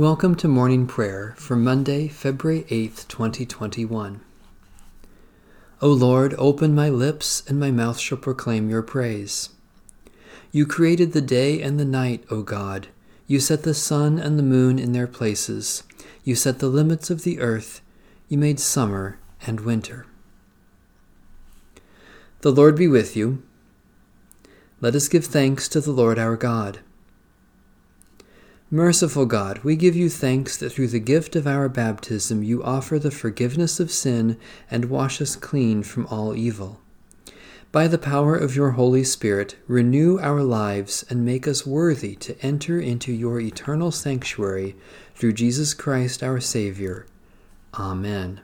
Welcome to morning prayer for Monday, February 8th, 2021. O Lord, open my lips, and my mouth shall proclaim your praise. You created the day and the night, O God. You set the sun and the moon in their places. You set the limits of the earth. You made summer and winter. The Lord be with you. Let us give thanks to the Lord our God. Merciful God, we give you thanks that through the gift of our baptism you offer the forgiveness of sin and wash us clean from all evil. By the power of your Holy Spirit, renew our lives and make us worthy to enter into your eternal sanctuary through Jesus Christ our Savior. Amen.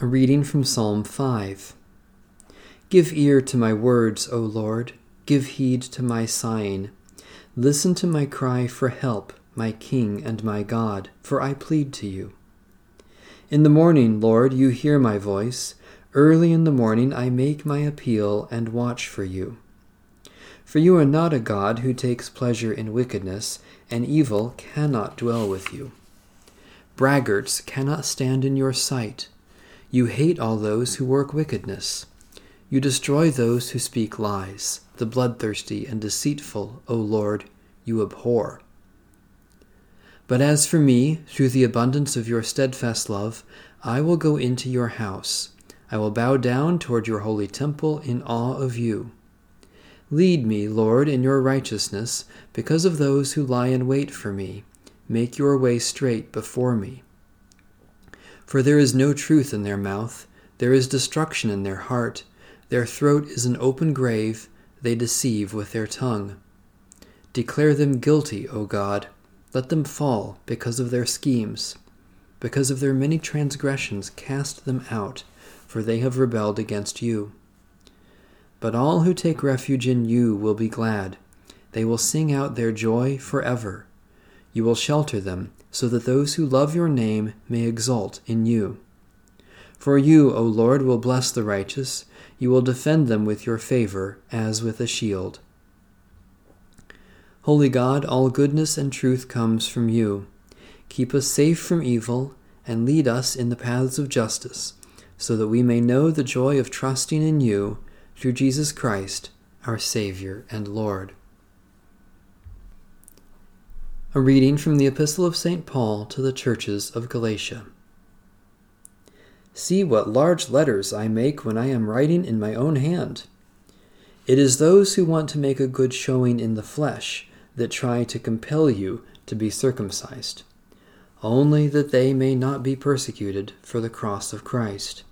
A reading from Psalm 5. Give ear to my words, O Lord, give heed to my sighing. Listen to my cry for help, my King and my God, for I plead to you. In the morning, Lord, you hear my voice. Early in the morning I make my appeal and watch for you. For you are not a God who takes pleasure in wickedness, and evil cannot dwell with you. Braggarts cannot stand in your sight. You hate all those who work wickedness. You destroy those who speak lies. The bloodthirsty and deceitful, O Lord, you abhor. But as for me, through the abundance of your steadfast love, I will go into your house. I will bow down toward your holy temple in awe of you. Lead me, Lord, in your righteousness, because of those who lie in wait for me. Make your way straight before me. For there is no truth in their mouth, there is destruction in their heart. Their throat is an open grave, they deceive with their tongue. Declare them guilty, O God. Let them fall because of their schemes. Because of their many transgressions, cast them out, for they have rebelled against you. But all who take refuge in you will be glad. They will sing out their joy forever. You will shelter them so that those who love your name may exult in you. For you, O Lord, will bless the righteous. You will defend them with your favor, as with a shield. Holy God, all goodness and truth comes from you. Keep us safe from evil, and lead us in the paths of justice, so that we may know the joy of trusting in you through Jesus Christ, our Savior and Lord. A reading from the Epistle of St. Paul to the churches of Galatia. See what large letters I make when I am writing in my own hand. It is those who want to make a good showing in the flesh that try to compel you to be circumcised, only that they may not be persecuted for the cross of Christ.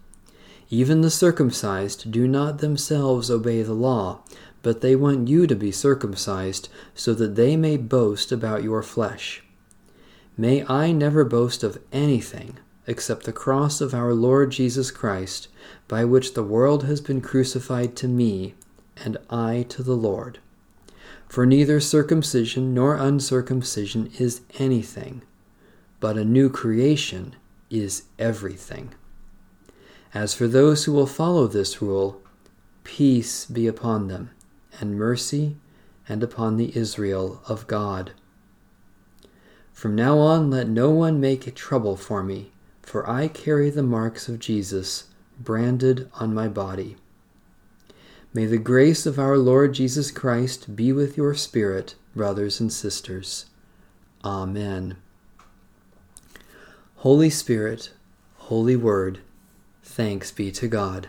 Even the circumcised do not themselves obey the law but they want you to be circumcised, so that they may boast about your flesh. May I never boast of anything except the cross of our Lord Jesus Christ, by which the world has been crucified to me, and I to the Lord. For neither circumcision nor uncircumcision is anything, but a new creation is everything. As for those who will follow this rule, peace be upon them and mercy and upon the Israel of God. From now on, let no one make trouble for me, for I carry the marks of Jesus branded on my body. May the grace of our Lord Jesus Christ be with your spirit, brothers and sisters. Amen. Holy Spirit, Holy Word, thanks be to God.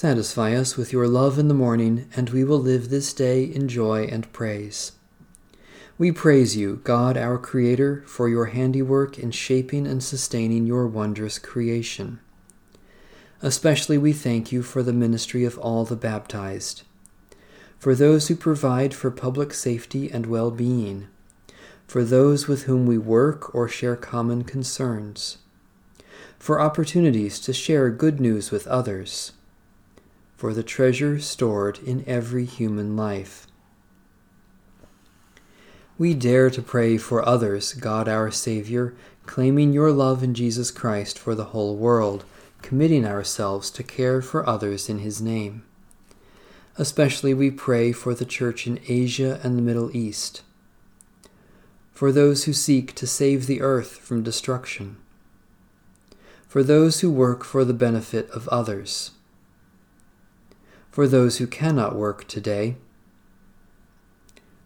Satisfy us with your love in the morning, and we will live this day in joy and praise. We praise you, God our Creator, for your handiwork in shaping and sustaining your wondrous creation. Especially we thank you for the ministry of all the baptized, for those who provide for public safety and well being, for those with whom we work or share common concerns, for opportunities to share good news with others for the treasure stored in every human life. We dare to pray for others, God our Savior, claiming your love in Jesus Christ for the whole world, committing ourselves to care for others in His name. Especially we pray for the Church in Asia and the Middle East, for those who seek to save the earth from destruction, for those who work for the benefit of others for those who cannot work today,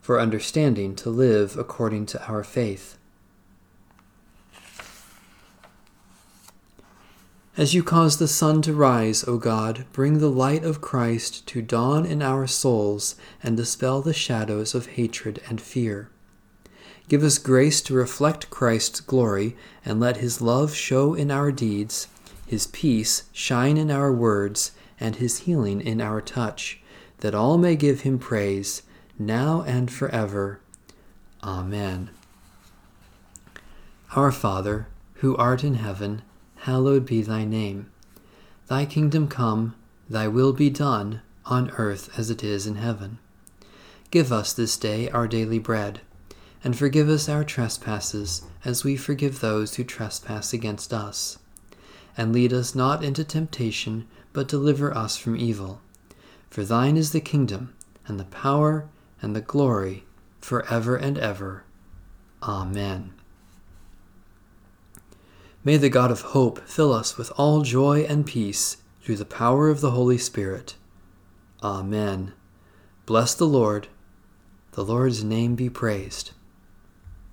for understanding to live according to our faith. As you cause the sun to rise, O God, bring the light of Christ to dawn in our souls and dispel the shadows of hatred and fear. Give us grace to reflect Christ's glory and let his love show in our deeds, his peace shine in our words, and his healing in our touch, that all may give him praise, now and forever. Amen. Our Father, who art in heaven, hallowed be thy name. Thy kingdom come, thy will be done, on earth as it is in heaven. Give us this day our daily bread, and forgive us our trespasses, as we forgive those who trespass against us. And lead us not into temptation but deliver us from evil. For thine is the kingdom, and the power, and the glory, for ever and ever. Amen. May the God of hope fill us with all joy and peace through the power of the Holy Spirit. Amen. Bless the Lord. The Lord's name be praised.